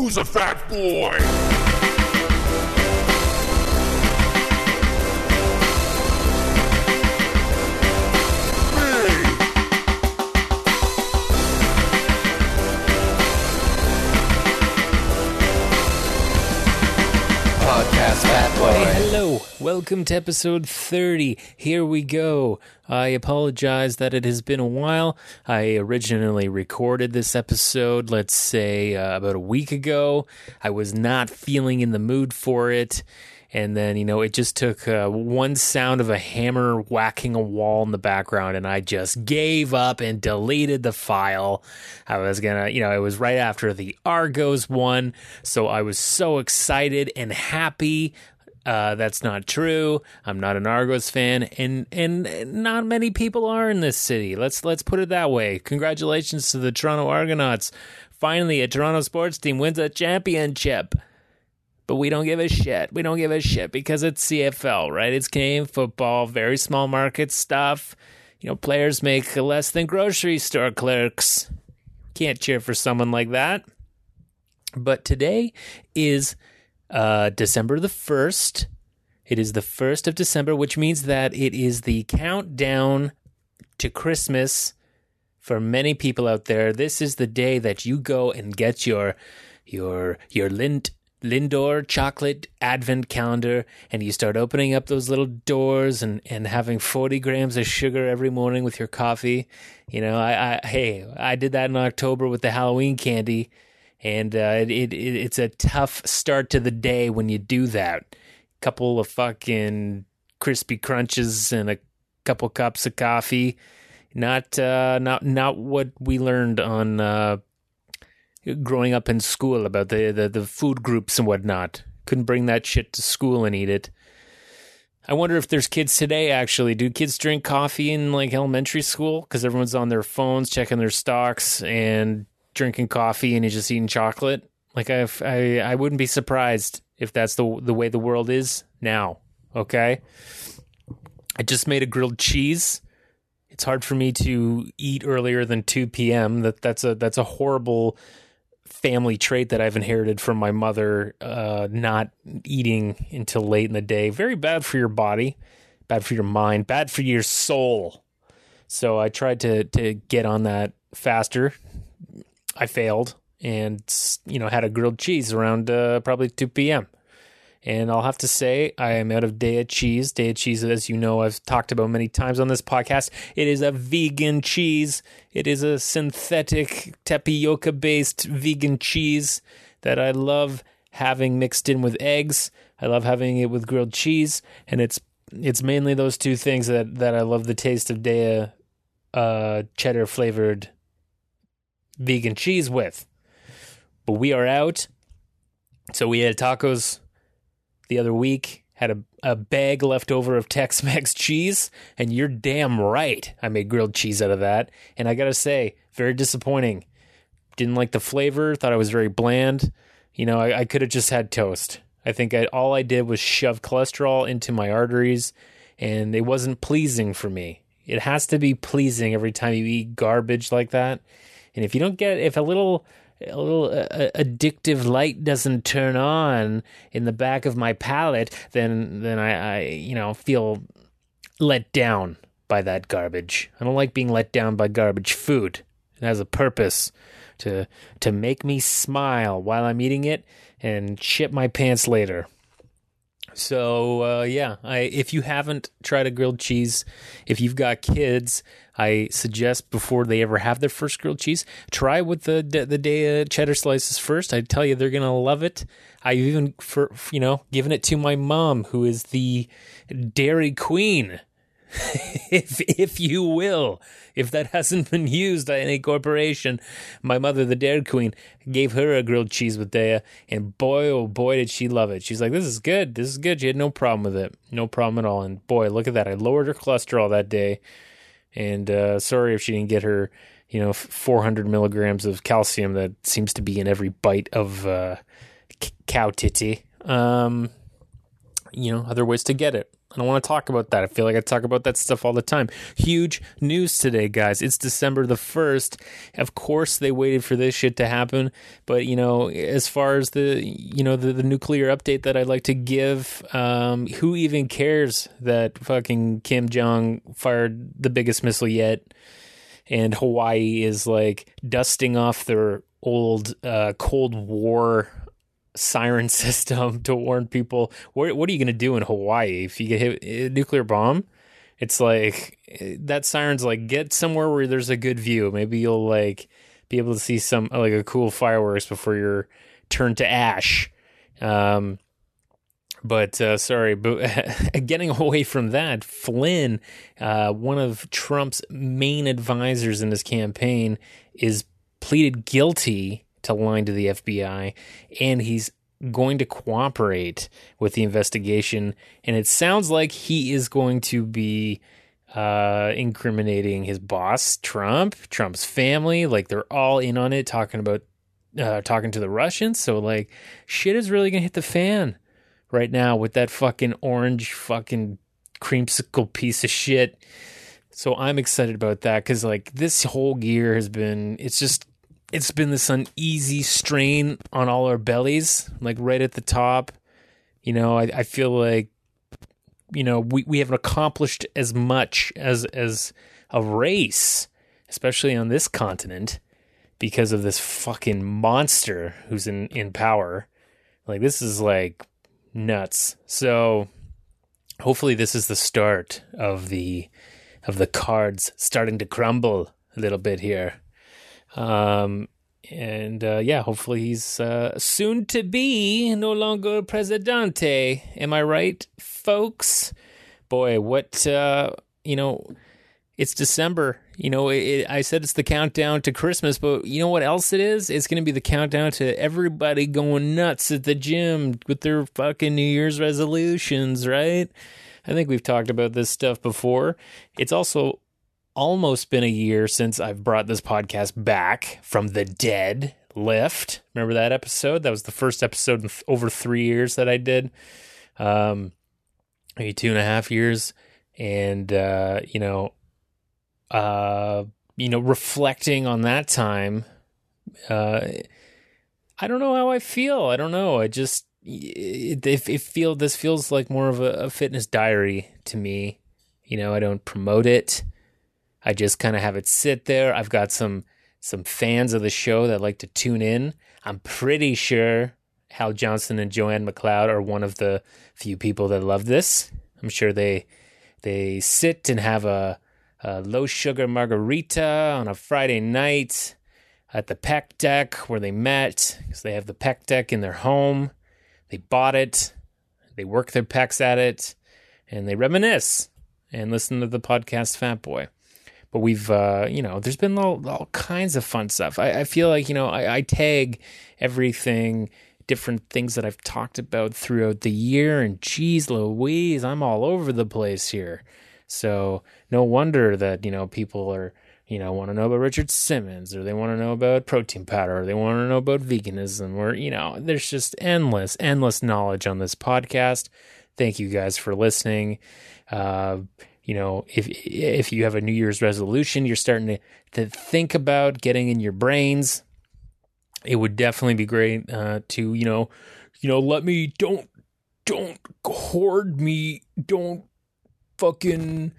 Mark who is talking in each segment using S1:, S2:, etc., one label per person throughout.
S1: Who's a fat boy?
S2: Welcome to episode 30. Here we go. I apologize that it has been a while. I originally recorded this episode, let's say, uh, about a week ago. I was not feeling in the mood for it. And then, you know, it just took uh, one sound of a hammer whacking a wall in the background, and I just gave up and deleted the file. I was gonna, you know, it was right after the Argos one, so I was so excited and happy. Uh, that's not true. I'm not an Argos fan, and and not many people are in this city. Let's let's put it that way. Congratulations to the Toronto Argonauts. Finally, a Toronto sports team wins a championship but we don't give a shit. We don't give a shit because it's CFL, right? It's Canadian football, very small market stuff. You know, players make less than grocery store clerks. Can't cheer for someone like that. But today is uh, December the 1st. It is the 1st of December, which means that it is the countdown to Christmas for many people out there. This is the day that you go and get your your your Lindor chocolate advent calendar and you start opening up those little doors and, and having 40 grams of sugar every morning with your coffee. You know, I, I hey, I did that in October with the Halloween candy and uh, it, it, it's a tough start to the day when you do that. Couple of fucking crispy crunches and a couple cups of coffee. Not uh, not not what we learned on uh, growing up in school about the, the, the food groups and whatnot. Couldn't bring that shit to school and eat it. I wonder if there's kids today actually. Do kids drink coffee in like elementary school? Because everyone's on their phones checking their stocks and drinking coffee and you're just eating chocolate. Like I, I, I wouldn't be surprised if that's the the way the world is now. Okay. I just made a grilled cheese. It's hard for me to eat earlier than two p.m. That that's a that's a horrible family trait that I've inherited from my mother, uh, not eating until late in the day. Very bad for your body, bad for your mind, bad for your soul. So I tried to to get on that faster. I failed, and you know had a grilled cheese around uh, probably two p.m. And I'll have to say, I am out of Daiya cheese. Daiya cheese, as you know, I've talked about many times on this podcast. It is a vegan cheese. It is a synthetic tapioca based vegan cheese that I love having mixed in with eggs. I love having it with grilled cheese. And it's it's mainly those two things that, that I love the taste of Daiya uh, cheddar flavored vegan cheese with. But we are out. So we had tacos the other week, had a, a bag left over of Tex Mex cheese, and you're damn right I made grilled cheese out of that. And I gotta say, very disappointing. Didn't like the flavor, thought it was very bland. You know, I, I could have just had toast. I think I, all I did was shove cholesterol into my arteries, and it wasn't pleasing for me. It has to be pleasing every time you eat garbage like that. And if you don't get, if a little a little uh, addictive light doesn't turn on in the back of my palate, then then I, I you know feel let down by that garbage. I don't like being let down by garbage food. It has a purpose to to make me smile while I'm eating it and shit my pants later. So uh, yeah, I, if you haven't tried a grilled cheese, if you've got kids, I suggest before they ever have their first grilled cheese, try with the the Daiya cheddar slices first. I tell you, they're gonna love it. I've even for you know given it to my mom, who is the dairy queen if if you will, if that hasn't been used by any corporation, my mother, the Dairy Queen, gave her a grilled cheese with Daiya, and boy, oh boy, did she love it. She's like, "This is good. This is good." She had no problem with it, no problem at all. And boy, look at that! I lowered her cholesterol that day, and uh, sorry if she didn't get her, you know, 400 milligrams of calcium that seems to be in every bite of uh, c- cow titty. Um, you know, other ways to get it I want to talk about that. I feel like I talk about that stuff all the time. Huge news today, guys. It's December the 1st. Of course, they waited for this shit to happen. But, you know, as far as the, you know, the, the nuclear update that I'd like to give, um, who even cares that fucking Kim Jong fired the biggest missile yet? And Hawaii is like dusting off their old uh, Cold War siren system to warn people. What, what are you going to do in Hawaii if you get hit a nuclear bomb? It's like that siren's like get somewhere where there's a good view. Maybe you'll like be able to see some like a cool fireworks before you're turned to ash. Um, but uh, sorry, but getting away from that, Flynn, uh, one of Trump's main advisors in his campaign, is pleaded guilty to lying to the FBI, and he's going to cooperate with the investigation. And it sounds like he is going to be uh, incriminating his boss, Trump, Trump's family. Like they're all in on it, talking about uh, talking to the Russians. So like, shit is really gonna hit the fan right now with that fucking orange fucking creamsicle piece of shit. So I'm excited about that because like this whole year has been it's just it's been this uneasy strain on all our bellies, like right at the top. You know, I, I feel like you know we, we haven't accomplished as much as as a race, especially on this continent, because of this fucking monster who's in in power. Like this is like nuts. So hopefully this is the start of the of the cards starting to crumble a little bit here. Um, and uh, yeah, hopefully he's uh, soon to be no longer presidente. Am I right, folks? Boy, what uh, you know? It's December. You know, it, I said it's the countdown to Christmas, but you know what else it is? It's going to be the countdown to everybody going nuts at the gym with their fucking New Year's resolutions, right? I think we've talked about this stuff before. It's also almost been a year since I've brought this podcast back from the dead lift. Remember that episode? That was the first episode in th- over three years that I did. Um, maybe two and a half years. And, uh, you know, uh, you know, reflecting on that time, uh, I don't know how I feel. I don't know. I just, it, it, it feel this feels like more of a, a fitness diary to me. You know, I don't promote it. I just kind of have it sit there. I've got some some fans of the show that like to tune in. I'm pretty sure Hal Johnson and Joanne McLeod are one of the few people that love this. I'm sure they they sit and have a, a low sugar margarita on a Friday night at the Peck Deck where they met because they have the Peck Deck in their home. They bought it, they work their pecs at it, and they reminisce and listen to the podcast Fat Boy but we've uh, you know there's been all, all kinds of fun stuff. I, I feel like you know I, I, tag everything different things that i've talked about throughout the year and geez louise i'm all over the place here. So no wonder that you know people are you know want to know about richard simmons or they want to know about protein powder or they want to know about veganism or you know there's just endless endless knowledge on this podcast. Thank you guys for listening. Uh, you know, if if you have a New Year's resolution, you're starting to, to think about getting in your brains. It would definitely be great uh, to you know, you know, let me don't don't hoard me, don't fucking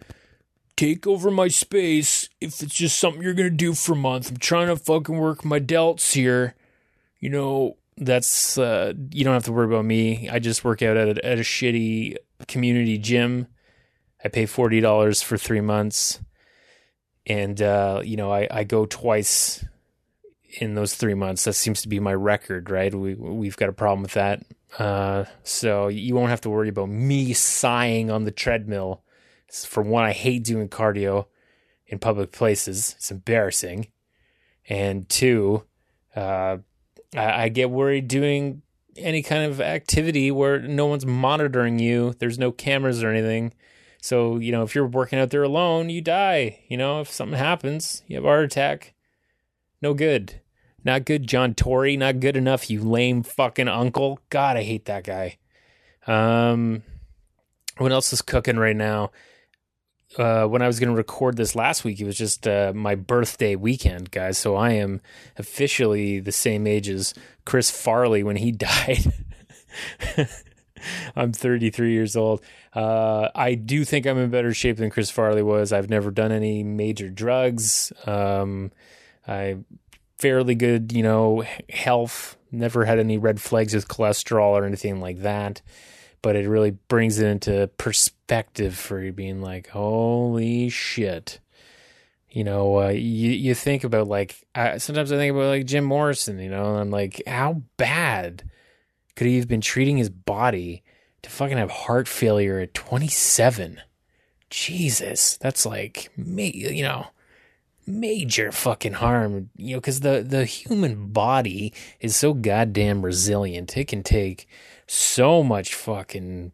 S2: take over my space if it's just something you're gonna do for a month. I'm trying to fucking work my delts here. You know, that's uh, you don't have to worry about me. I just work out at a, at a shitty community gym I pay forty dollars for three months, and uh, you know I, I go twice in those three months. That seems to be my record, right? We we've got a problem with that. Uh, so you won't have to worry about me sighing on the treadmill. For one, I hate doing cardio in public places. It's embarrassing. And two, uh, I, I get worried doing any kind of activity where no one's monitoring you. There's no cameras or anything. So, you know, if you're working out there alone, you die. You know, if something happens, you have a heart attack. No good. Not good, John Tory. Not good enough, you lame fucking uncle. God, I hate that guy. Um, what else is cooking right now? Uh, when I was going to record this last week, it was just uh, my birthday weekend, guys. So I am officially the same age as Chris Farley when he died. I'm 33 years old. Uh, I do think I'm in better shape than Chris Farley was. I've never done any major drugs. Um, I fairly good, you know, health. Never had any red flags with cholesterol or anything like that. But it really brings it into perspective for you being like, holy shit. You know, uh, you you think about like uh, sometimes I think about like Jim Morrison. You know, and I'm like, how bad could he have been treating his body to fucking have heart failure at 27? Jesus, that's like me. You know, major fucking harm, you know, because the, the human body is so goddamn resilient. It can take so much fucking,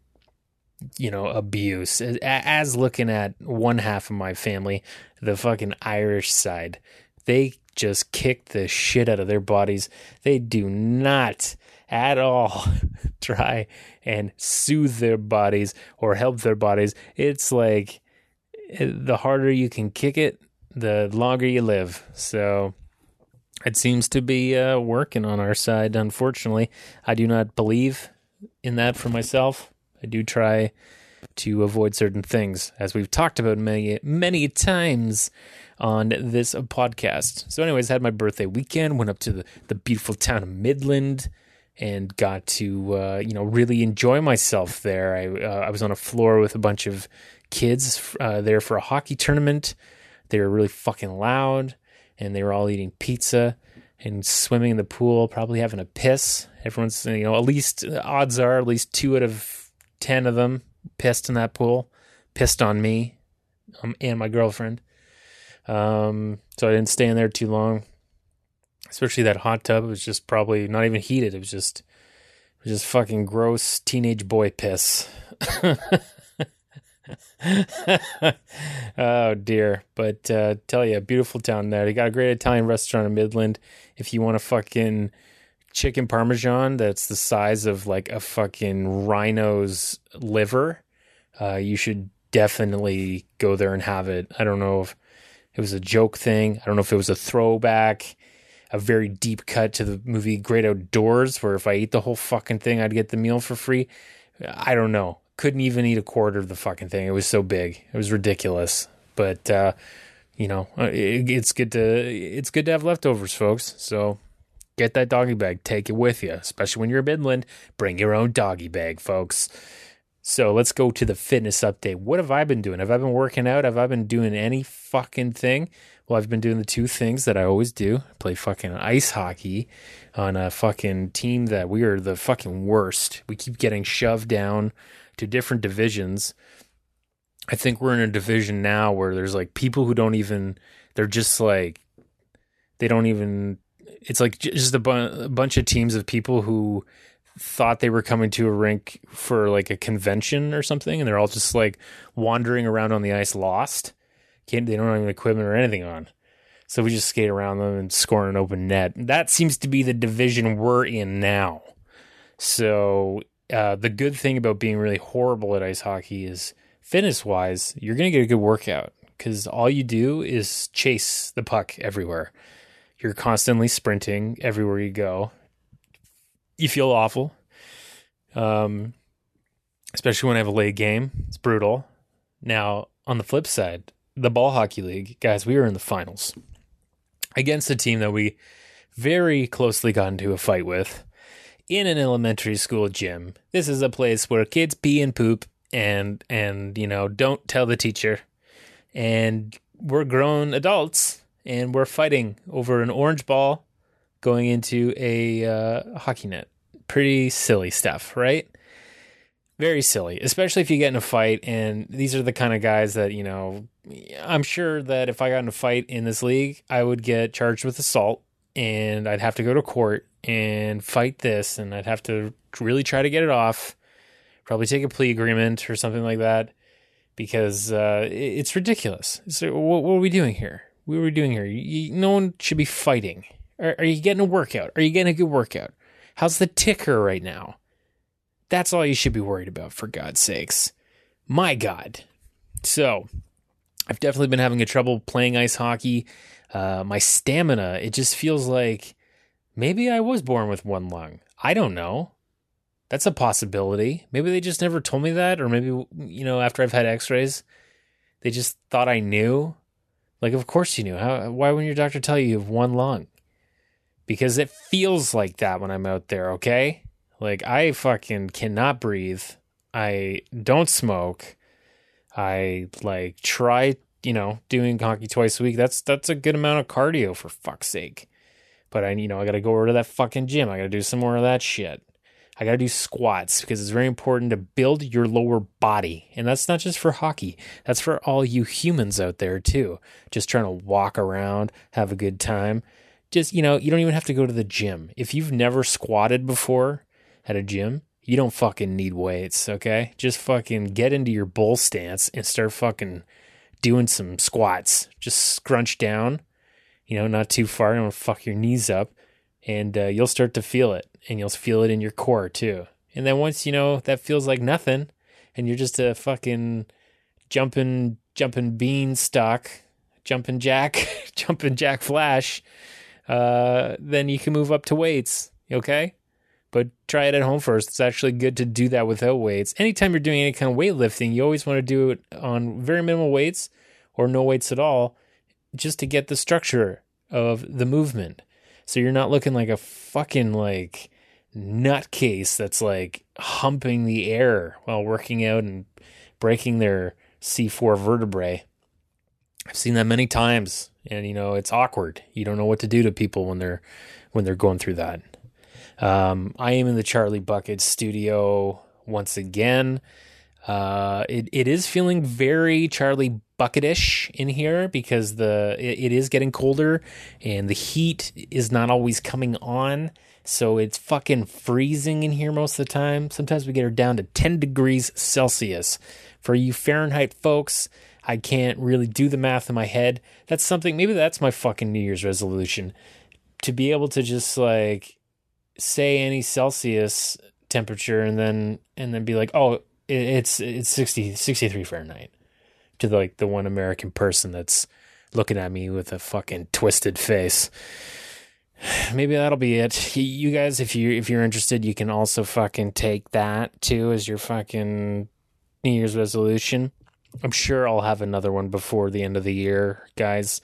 S2: you know, abuse. As, as looking at one half of my family, the fucking Irish side, they just kick the shit out of their bodies. They do not at all try and soothe their bodies or help their bodies. It's like the harder you can kick it, the longer you live. So it seems to be uh, working on our side, unfortunately. I do not believe in that for myself. I do try to avoid certain things, as we've talked about many, many times on this podcast. So, anyways, had my birthday weekend, went up to the, the beautiful town of Midland and got to, uh, you know, really enjoy myself there. I, uh, I was on a floor with a bunch of kids uh, there for a hockey tournament. They were really fucking loud and they were all eating pizza and swimming in the pool, probably having a piss. Everyone's, you know, at least odds are at least two out of 10 of them pissed in that pool, pissed on me um, and my girlfriend. Um, so I didn't stay in there too long. Especially that hot tub it was just probably not even heated. It was just, it was just fucking gross teenage boy piss. oh dear. But uh tell you, beautiful town there. They got a great Italian restaurant in Midland. If you want a fucking chicken parmesan that's the size of like a fucking rhino's liver, uh, you should definitely go there and have it. I don't know if it was a joke thing. I don't know if it was a throwback, a very deep cut to the movie Great Outdoors, where if I ate the whole fucking thing, I'd get the meal for free. I don't know couldn't even eat a quarter of the fucking thing. It was so big. It was ridiculous. But uh, you know, uh, it, it's good to it's good to have leftovers, folks. So get that doggy bag, take it with you, especially when you're Midland. Bring your own doggy bag, folks. So let's go to the fitness update. What have I been doing? Have I been working out? Have I been doing any fucking thing? Well, I've been doing the two things that I always do. play fucking ice hockey on a fucking team that we are the fucking worst. We keep getting shoved down to different divisions. I think we're in a division now where there's like people who don't even, they're just like, they don't even, it's like just a, bu- a bunch of teams of people who thought they were coming to a rink for like a convention or something. And they're all just like wandering around on the ice lost. Can't, they don't have any equipment or anything on. So we just skate around them and score an open net. That seems to be the division we're in now. So uh, the good thing about being really horrible at ice hockey is fitness wise, you're to get a good workout because all you do is chase the puck everywhere. You're constantly sprinting everywhere you go. You feel awful. Um, especially when I have a late game. It's brutal. Now, on the flip side, the ball hockey league, guys, we were in the finals against a team that we very closely got into a fight with in an elementary school gym. This is a place where kids pee and poop and and you know don't tell the teacher. And we're grown adults and we're fighting over an orange ball going into a uh, hockey net. Pretty silly stuff, right? Very silly, especially if you get in a fight. And these are the kind of guys that, you know, I'm sure that if I got in a fight in this league, I would get charged with assault and I'd have to go to court and fight this, and I'd have to really try to get it off. Probably take a plea agreement or something like that because uh, it's ridiculous. So, what, what, are we doing here? What are we doing here? You, no one should be fighting. Are, are you getting a workout? Are you getting a good workout? How's the ticker right now? That's all you should be worried about, for God's sakes. My God. So, I've definitely been having a trouble playing ice hockey. Uh, my stamina, it just feels like maybe I was born with one lung. I don't know. That's a possibility. Maybe they just never told me that, or maybe, you know, after I've had x rays, they just thought I knew. Like, of course you knew. How, why wouldn't your doctor tell you you have one lung? Because it feels like that when I'm out there, okay? Like, I fucking cannot breathe. I don't smoke. I like try, you know, doing hockey twice a week. That's that's a good amount of cardio for fuck's sake. But I, you know, I got to go over to that fucking gym. I got to do some more of that shit. I got to do squats because it's very important to build your lower body. And that's not just for hockey, that's for all you humans out there too. Just trying to walk around, have a good time. Just, you know, you don't even have to go to the gym. If you've never squatted before at a gym, you don't fucking need weights, okay? Just fucking get into your bull stance and start fucking doing some squats. Just scrunch down, you know, not too far. Don't fuck your knees up and uh, you'll start to feel it and you'll feel it in your core too. And then once you know that feels like nothing and you're just a fucking jumping jumping beanstalk, jumping jack, jumping jack flash, uh, then you can move up to weights, okay? But try it at home first. It's actually good to do that without weights. Anytime you're doing any kind of weightlifting, you always want to do it on very minimal weights or no weights at all just to get the structure of the movement. So you're not looking like a fucking like nutcase that's like humping the air while working out and breaking their C4 vertebrae. I've seen that many times and you know it's awkward. You don't know what to do to people when they're when they're going through that. Um, I am in the Charlie Bucket studio once again. Uh, it it is feeling very Charlie bucketish in here because the it, it is getting colder and the heat is not always coming on. So it's fucking freezing in here most of the time. Sometimes we get her down to 10 degrees Celsius. For you Fahrenheit folks, I can't really do the math in my head. That's something, maybe that's my fucking New Year's resolution. To be able to just like say any Celsius temperature and then and then be like, oh, it's it's 60 63 Fahrenheit to the, like the one American person that's looking at me with a fucking twisted face. Maybe that'll be it. You guys, if you if you're interested, you can also fucking take that too as your fucking New Year's resolution. I'm sure I'll have another one before the end of the year, guys.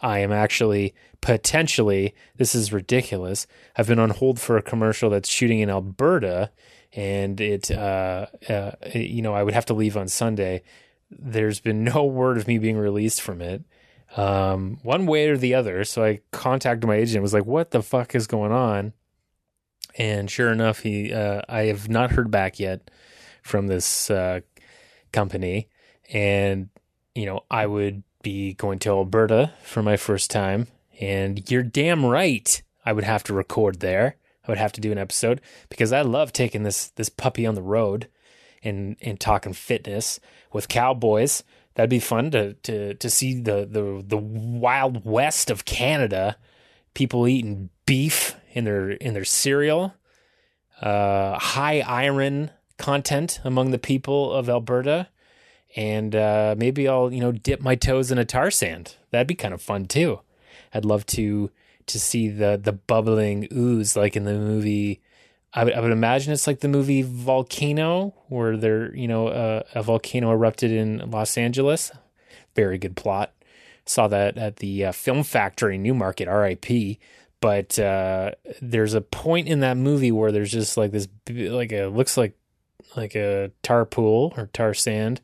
S2: I am actually potentially, this is ridiculous. I've been on hold for a commercial that's shooting in Alberta, and it, uh, uh, you know, I would have to leave on Sunday there's been no word of me being released from it, um, one way or the other. So I contacted my agent. And was like, "What the fuck is going on?" And sure enough, he uh, I have not heard back yet from this uh, company, and you know I would be going to Alberta for my first time, and you're damn right I would have to record there. I would have to do an episode because I love taking this this puppy on the road and and talking fitness with cowboys. That'd be fun to to to see the the the wild west of Canada. People eating beef in their in their cereal. Uh, high iron content among the people of Alberta, and uh, maybe I'll you know dip my toes in a tar sand. That'd be kind of fun too. I'd love to to see the the bubbling ooze like in the movie I would, I would imagine it's like the movie Volcano, where there, you know, uh, a volcano erupted in Los Angeles. Very good plot. Saw that at the uh, Film Factory Newmarket, RIP. But uh, there's a point in that movie where there's just like this, like a looks like like a tar pool or tar sand,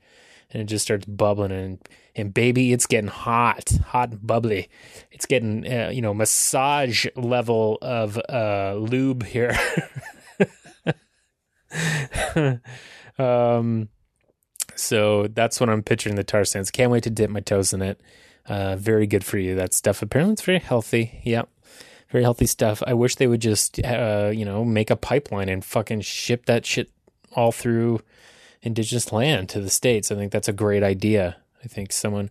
S2: and it just starts bubbling and and baby, it's getting hot, hot and bubbly. It's getting uh, you know massage level of uh, lube here. um, so that's what I'm picturing the tar sands. Can't wait to dip my toes in it. Uh, very good for you. That stuff apparently it's very healthy. Yep. Very healthy stuff. I wish they would just, uh, you know, make a pipeline and fucking ship that shit all through indigenous land to the states. I think that's a great idea. I think someone,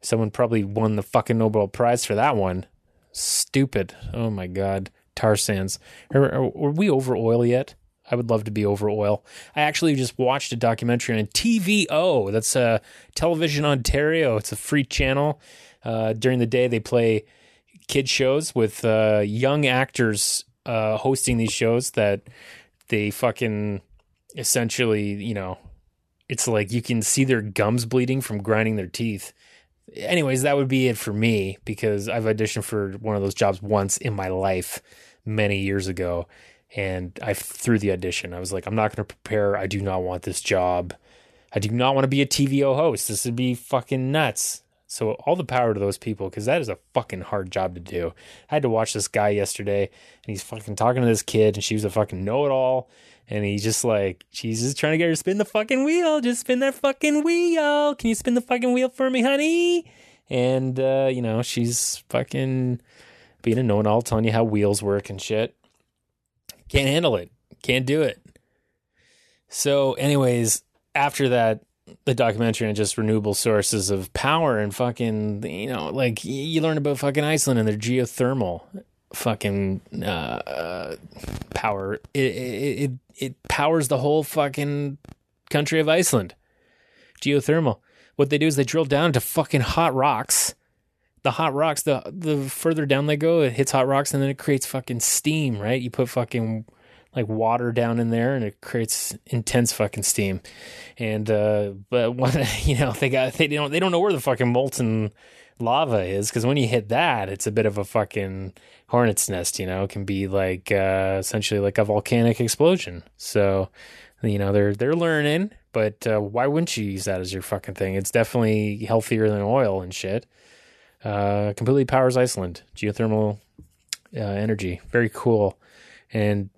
S2: someone probably won the fucking Nobel Prize for that one. Stupid. Oh my god, tar sands. Are, are, are we over oil yet? I would love to be over oil. I actually just watched a documentary on TVO. That's uh, Television Ontario. It's a free channel. Uh, during the day, they play kid shows with uh, young actors uh, hosting these shows that they fucking essentially, you know, it's like you can see their gums bleeding from grinding their teeth. Anyways, that would be it for me because I've auditioned for one of those jobs once in my life many years ago and I threw the audition. I was like, I'm not going to prepare. I do not want this job. I do not want to be a TVO host. This would be fucking nuts. So all the power to those people because that is a fucking hard job to do. I had to watch this guy yesterday, and he's fucking talking to this kid, and she was a fucking know-it-all, and he's just like, she's just trying to get her to spin the fucking wheel. Just spin that fucking wheel. Can you spin the fucking wheel for me, honey? And uh, you know, she's fucking being a know-it-all, telling you how wheels work and shit. Can't handle it. Can't do it. So, anyways, after that, the documentary on just renewable sources of power and fucking, you know, like you learn about fucking Iceland and their geothermal fucking uh, power. It, it, it it powers the whole fucking country of Iceland. Geothermal. What they do is they drill down to fucking hot rocks. The hot rocks, the the further down they go, it hits hot rocks and then it creates fucking steam, right? You put fucking like water down in there and it creates intense fucking steam. And uh but when, you know, they got they don't they don't know where the fucking molten lava is because when you hit that, it's a bit of a fucking hornet's nest, you know, it can be like uh essentially like a volcanic explosion. So, you know, they're they're learning, but uh, why wouldn't you use that as your fucking thing? It's definitely healthier than oil and shit. Uh completely powers Iceland. Geothermal uh, energy. Very cool. And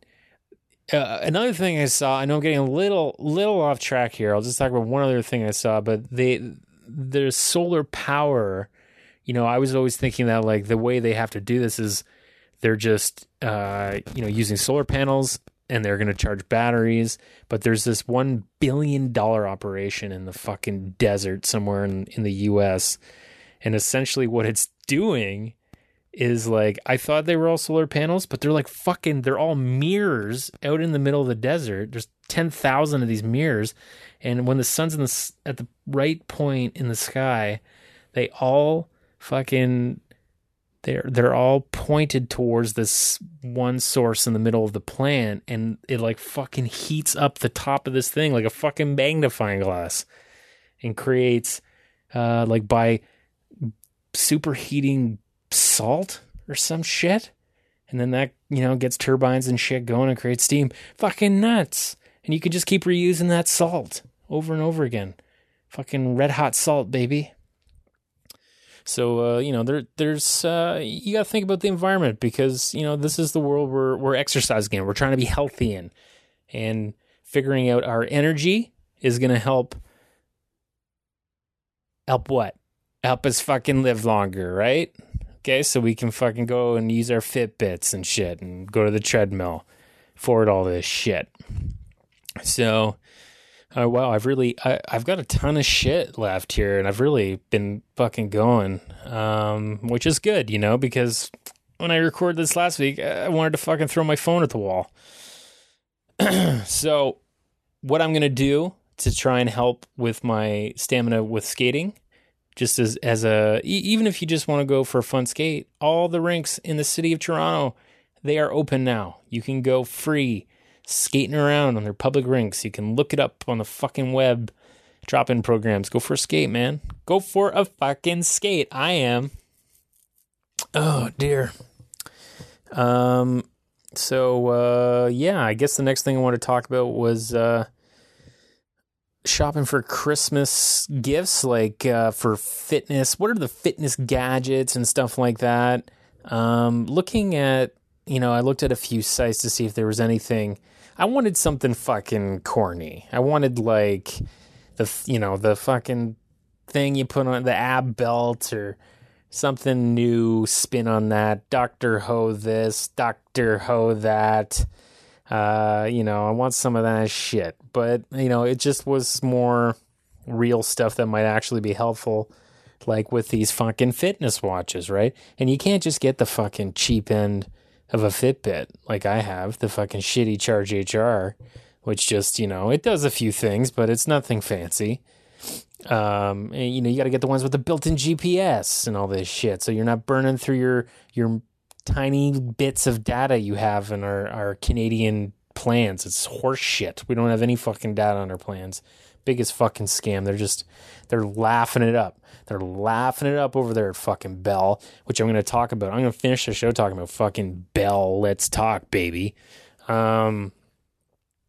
S2: uh, another thing I saw, I know I'm getting a little little off track here. I'll just talk about one other thing I saw, but they there's solar power. You know, I was always thinking that like the way they have to do this is they're just uh, you know using solar panels and they're going to charge batteries. But there's this one billion dollar operation in the fucking desert somewhere in in the U.S. And essentially, what it's doing is like I thought they were all solar panels, but they're like fucking they're all mirrors out in the middle of the desert. There's 10,000 of these mirrors and when the sun's in the at the right point in the sky, they all fucking they're they're all pointed towards this one source in the middle of the plant and it like fucking heats up the top of this thing like a fucking magnifying glass and creates uh like by superheating salt or some shit. And then that, you know, gets turbines and shit going and creates steam. Fucking nuts. And you can just keep reusing that salt over and over again. Fucking red hot salt, baby. So uh, you know, there there's uh, you got to think about the environment because you know this is the world we're we're exercising in. We're trying to be healthy in, and figuring out our energy is going to help. Help what? Help us fucking live longer, right? Okay, so we can fucking go and use our Fitbits and shit and go to the treadmill, afford all this shit. So, uh, wow, I've really, I, have got a ton of shit left here, and I've really been fucking going, um, which is good, you know, because when I recorded this last week, I wanted to fucking throw my phone at the wall. so, what I'm gonna do to try and help with my stamina with skating just as as a even if you just want to go for a fun skate, all the rinks in the city of Toronto, they are open now. You can go free skating around on their public rinks. You can look it up on the fucking web. Drop in programs. Go for a skate, man. Go for a fucking skate. I am. Oh dear. Um so uh yeah, I guess the next thing I want to talk about was uh shopping for Christmas gifts, like uh, for fitness. What are the fitness gadgets and stuff like that? Um, looking at, you know, I looked at a few sites to see if there was anything. I wanted something fucking corny. I wanted like the, you know, the fucking thing you put on the ab belt or something new spin on that. Doctor Ho this, Doctor Ho that. Uh, you know, I want some of that shit. But, you know, it just was more real stuff that might actually be helpful, like with these fucking fitness watches, right? And you can't just get the fucking cheap end of a Fitbit like I have, the fucking shitty Charge HR, which just, you know, it does a few things, but it's nothing fancy. Um, and, you know, you got to get the ones with the built-in GPS and all this shit, so you're not burning through your your tiny bits of data you have in our our Canadian plans. It's horse shit. We don't have any fucking data on our plans. Biggest fucking scam. They're just they're laughing it up. They're laughing it up over there at fucking Bell, which I'm going to talk about. I'm going to finish the show talking about fucking Bell. Let's talk, baby. Um.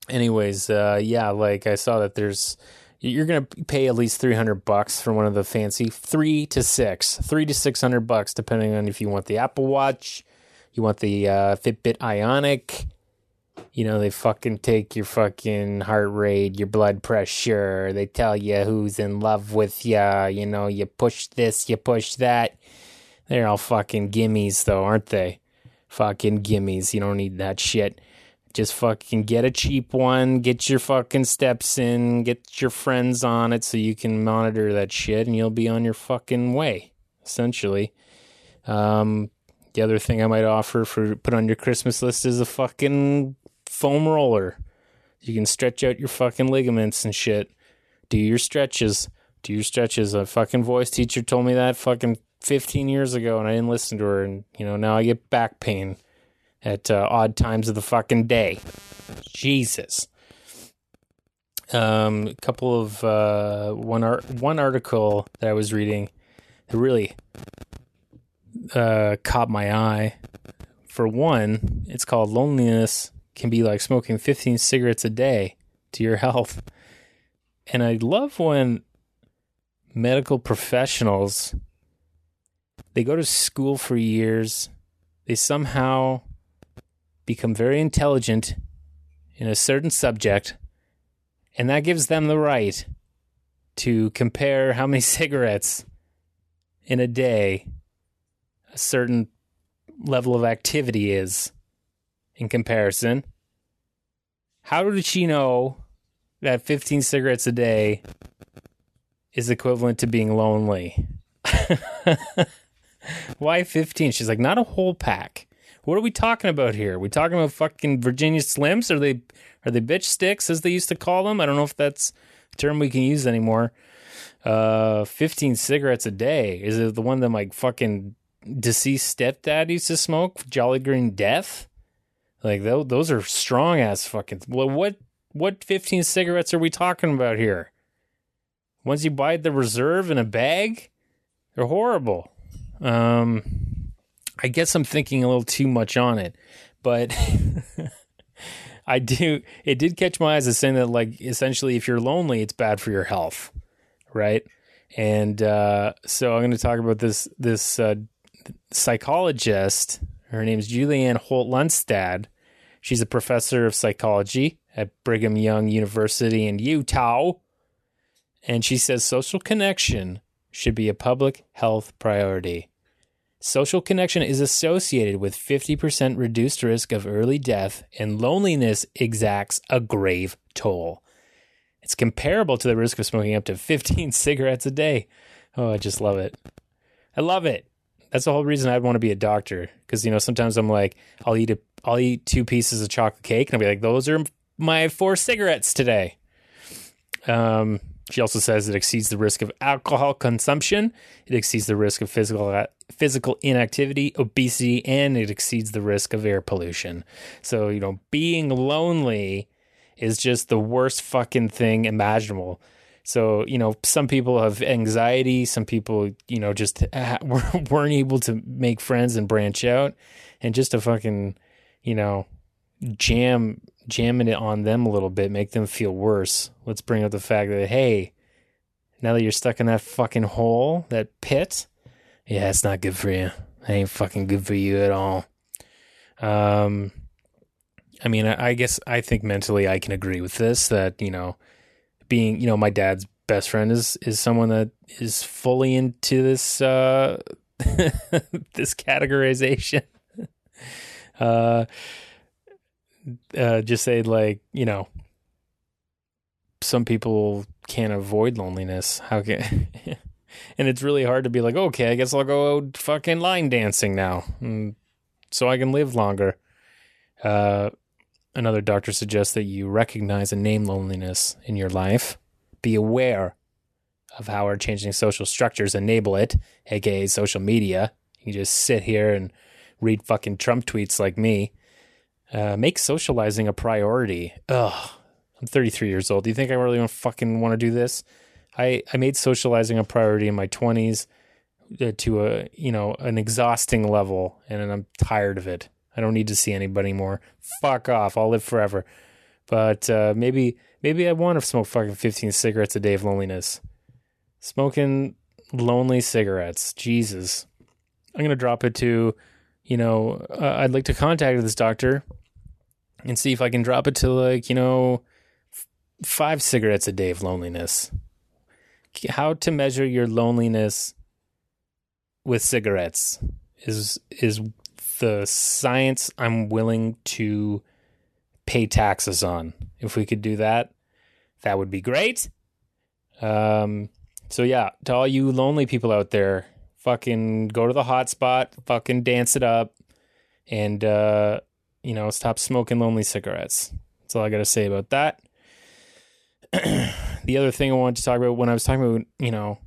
S2: Anyways, uh, yeah, like I saw that there's you're going to pay at least 300 bucks for one of the fancy 3 to 6 3 to 600 bucks depending on if you want the apple watch you want the uh, fitbit ionic you know they fucking take your fucking heart rate your blood pressure. They tell you who's in love with you you know you push this you push that. They're all fucking gimmies though aren't they? Fucking gimmies. You don't need that shit. Just fucking get a cheap one, get your fucking steps in, get your friends on it so you can monitor that shit and you'll be on your fucking way, essentially. Um, the other thing I might offer for put on your Christmas list is a fucking foam roller. You can stretch out your fucking ligaments and shit. Do your stretches. Do your stretches. A fucking voice teacher told me that fucking 15 years ago and I didn't listen to her and you know now I get back pain at uh, odd times of the fucking day. Jesus. Um, a couple of uh, one art one article that I was reading that really uh, caught my eye. For one, it's called "Loneliness Can Be Like Smoking 15 Cigarettes a Day to Your Health," and I love when medical professionals they go to school for years. They somehow become very intelligent in a certain subject, and that gives them the right to compare how many cigarettes in a day a certain level of activity is in comparison. How did she know that 15 cigarettes a day is equivalent to being lonely? Why 15? She's like, not a whole pack. What are we talking about here? Are we talking about fucking Virginia Slims? Are they are they bitch sticks as they used to call them? I don't know if that's a term we can use anymore. Uh, fifteen cigarettes a day. Is it the one that my fucking deceased stepdad used to smoke? Jolly Green Death. Like those, those are strong ass fucking. Well, what what fifteen cigarettes are we talking about here? Ones you buy the reserve in a bag? They're horrible. Um, I guess I'm thinking a little too much on it, but I do. It did catch my eyes as saying that, like, essentially, if you're lonely, it's bad for your health, right? And uh, so I'm going to talk about this this uh, psychologist. Her name is Julianne Holt Lunstad. She's a professor of psychology at Brigham Young University in Utah. And she says social connection should be a public health priority. Social connection is associated with 50% reduced risk of early death, and loneliness exacts a grave toll. It's comparable to the risk of smoking up to 15 cigarettes a day. Oh, I just love it. I love it. That's the whole reason I'd want to be a doctor. Because, you know, sometimes I'm like, I'll eat a, I'll eat two pieces of chocolate cake and I'll be like, those are my four cigarettes today. Um, she also says it exceeds the risk of alcohol consumption, it exceeds the risk of physical physical inactivity, obesity, and it exceeds the risk of air pollution. So, you know, being lonely is just the worst fucking thing imaginable. So, you know, some people have anxiety, some people, you know, just weren't able to make friends and branch out and just to fucking, you know, jam jamming it on them a little bit, make them feel worse. Let's bring up the fact that hey, now that you're stuck in that fucking hole, that pit, yeah, it's not good for you. It ain't fucking good for you at all. Um, I mean, I, I guess I think mentally I can agree with this. That you know, being you know, my dad's best friend is is someone that is fully into this uh this categorization. uh uh, just say like you know some people can't avoid loneliness. How can and it's really hard to be like, okay, I guess I'll go fucking line dancing now. And so I can live longer. Uh, another doctor suggests that you recognize and name loneliness in your life. Be aware of how our changing social structures enable it, aka social media. You just sit here and read fucking Trump tweets like me. Uh, make socializing a priority. Ugh, I'm 33 years old. Do you think I really fucking want to do this? I I made socializing a priority in my 20s uh, to a you know an exhausting level, and I'm tired of it. I don't need to see anybody more. Fuck off. I'll live forever. But uh, maybe maybe I want to smoke fucking 15 cigarettes a day of loneliness. Smoking lonely cigarettes. Jesus. I'm gonna drop it to, you know, uh, I'd like to contact this doctor and see if I can drop it to like you know, f- five cigarettes a day of loneliness. How to measure your loneliness with cigarettes is is the science I'm willing to pay taxes on. If we could do that, that would be great. Um, so yeah, to all you lonely people out there, fucking go to the hotspot, fucking dance it up, and uh, you know, stop smoking lonely cigarettes. That's all I gotta say about that. the other thing I wanted to talk about when I was talking about, you know,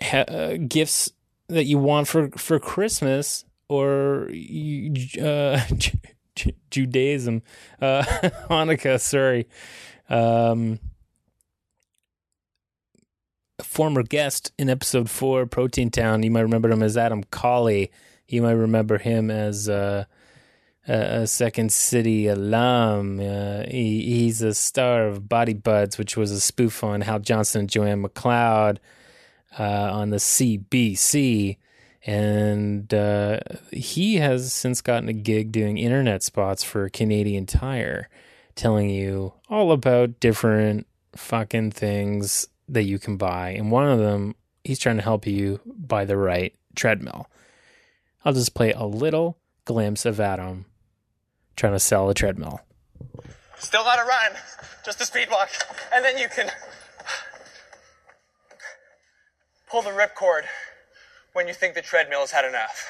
S2: ha- uh, gifts that you want for for Christmas or uh, Judaism, uh, Hanukkah. Sorry, um, former guest in episode four, Protein Town. You might remember him as Adam Colley. You might remember him as uh, a Second City alum. Uh, he, he's a star of Body Buds, which was a spoof on Hal Johnson and Joanne McLeod uh, on the CBC. And uh, he has since gotten a gig doing internet spots for Canadian Tire, telling you all about different fucking things that you can buy. And one of them, he's trying to help you buy the right treadmill. I'll just play a little glimpse of Adam trying to sell a treadmill.
S1: Still not a run, just a speed walk. And then you can pull the ripcord when you think the treadmill has had enough.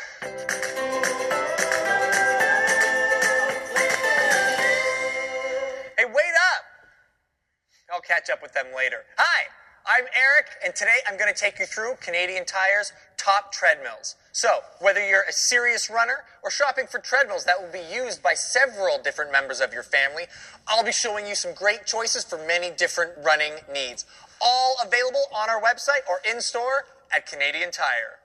S1: Hey, wait up! I'll catch up with them later. Hi, I'm Eric, and today I'm going to take you through Canadian Tire's top treadmills. So, whether you're a serious runner or shopping for treadmills that will be used by several different members of your family, I'll be showing you some great choices for many different running needs. All available on our website or in store at Canadian Tire.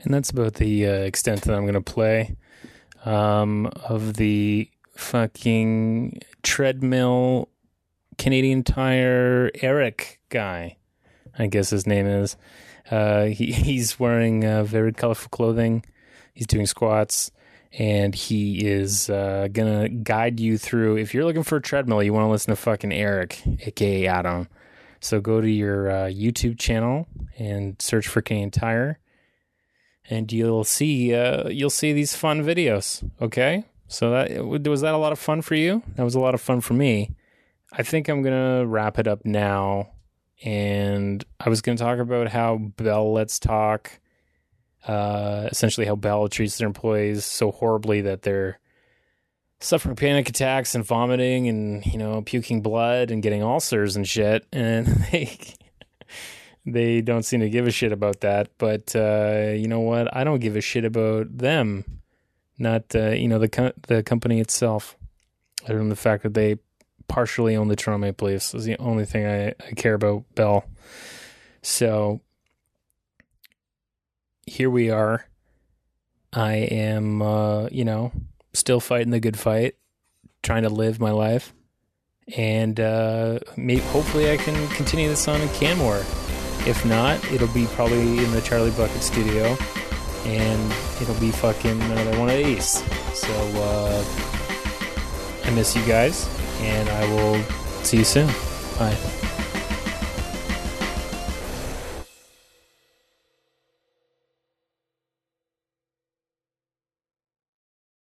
S2: And that's about the uh, extent that I'm going to play um, of the fucking treadmill Canadian Tire Eric guy. I guess his name is. Uh, he, he's wearing uh, very colorful clothing. He's doing squats, and he is uh, gonna guide you through. If you're looking for a treadmill, you want to listen to fucking Eric, aka Adam. So go to your uh, YouTube channel and search for Canadian Tire, and you'll see uh, you'll see these fun videos. Okay, so that was that a lot of fun for you? That was a lot of fun for me. I think I'm gonna wrap it up now and I was to talk about how Bell Let's Talk, uh, essentially how Bell treats their employees so horribly that they're suffering panic attacks and vomiting and you know puking blood and getting ulcers and shit, and they they don't seem to give a shit about that. But uh, you know what? I don't give a shit about them, not uh, you know the co- the company itself. Other than the fact that they partially own the Toronto Maple Leafs. Is the only thing I, I care about Bell. So here we are. I am, uh, you know, still fighting the good fight, trying to live my life, and uh, maybe hopefully I can continue this on in Canmore. If not, it'll be probably in the Charlie Bucket studio, and it'll be fucking another one of these. So uh, I miss you guys and I will see you soon. Bye.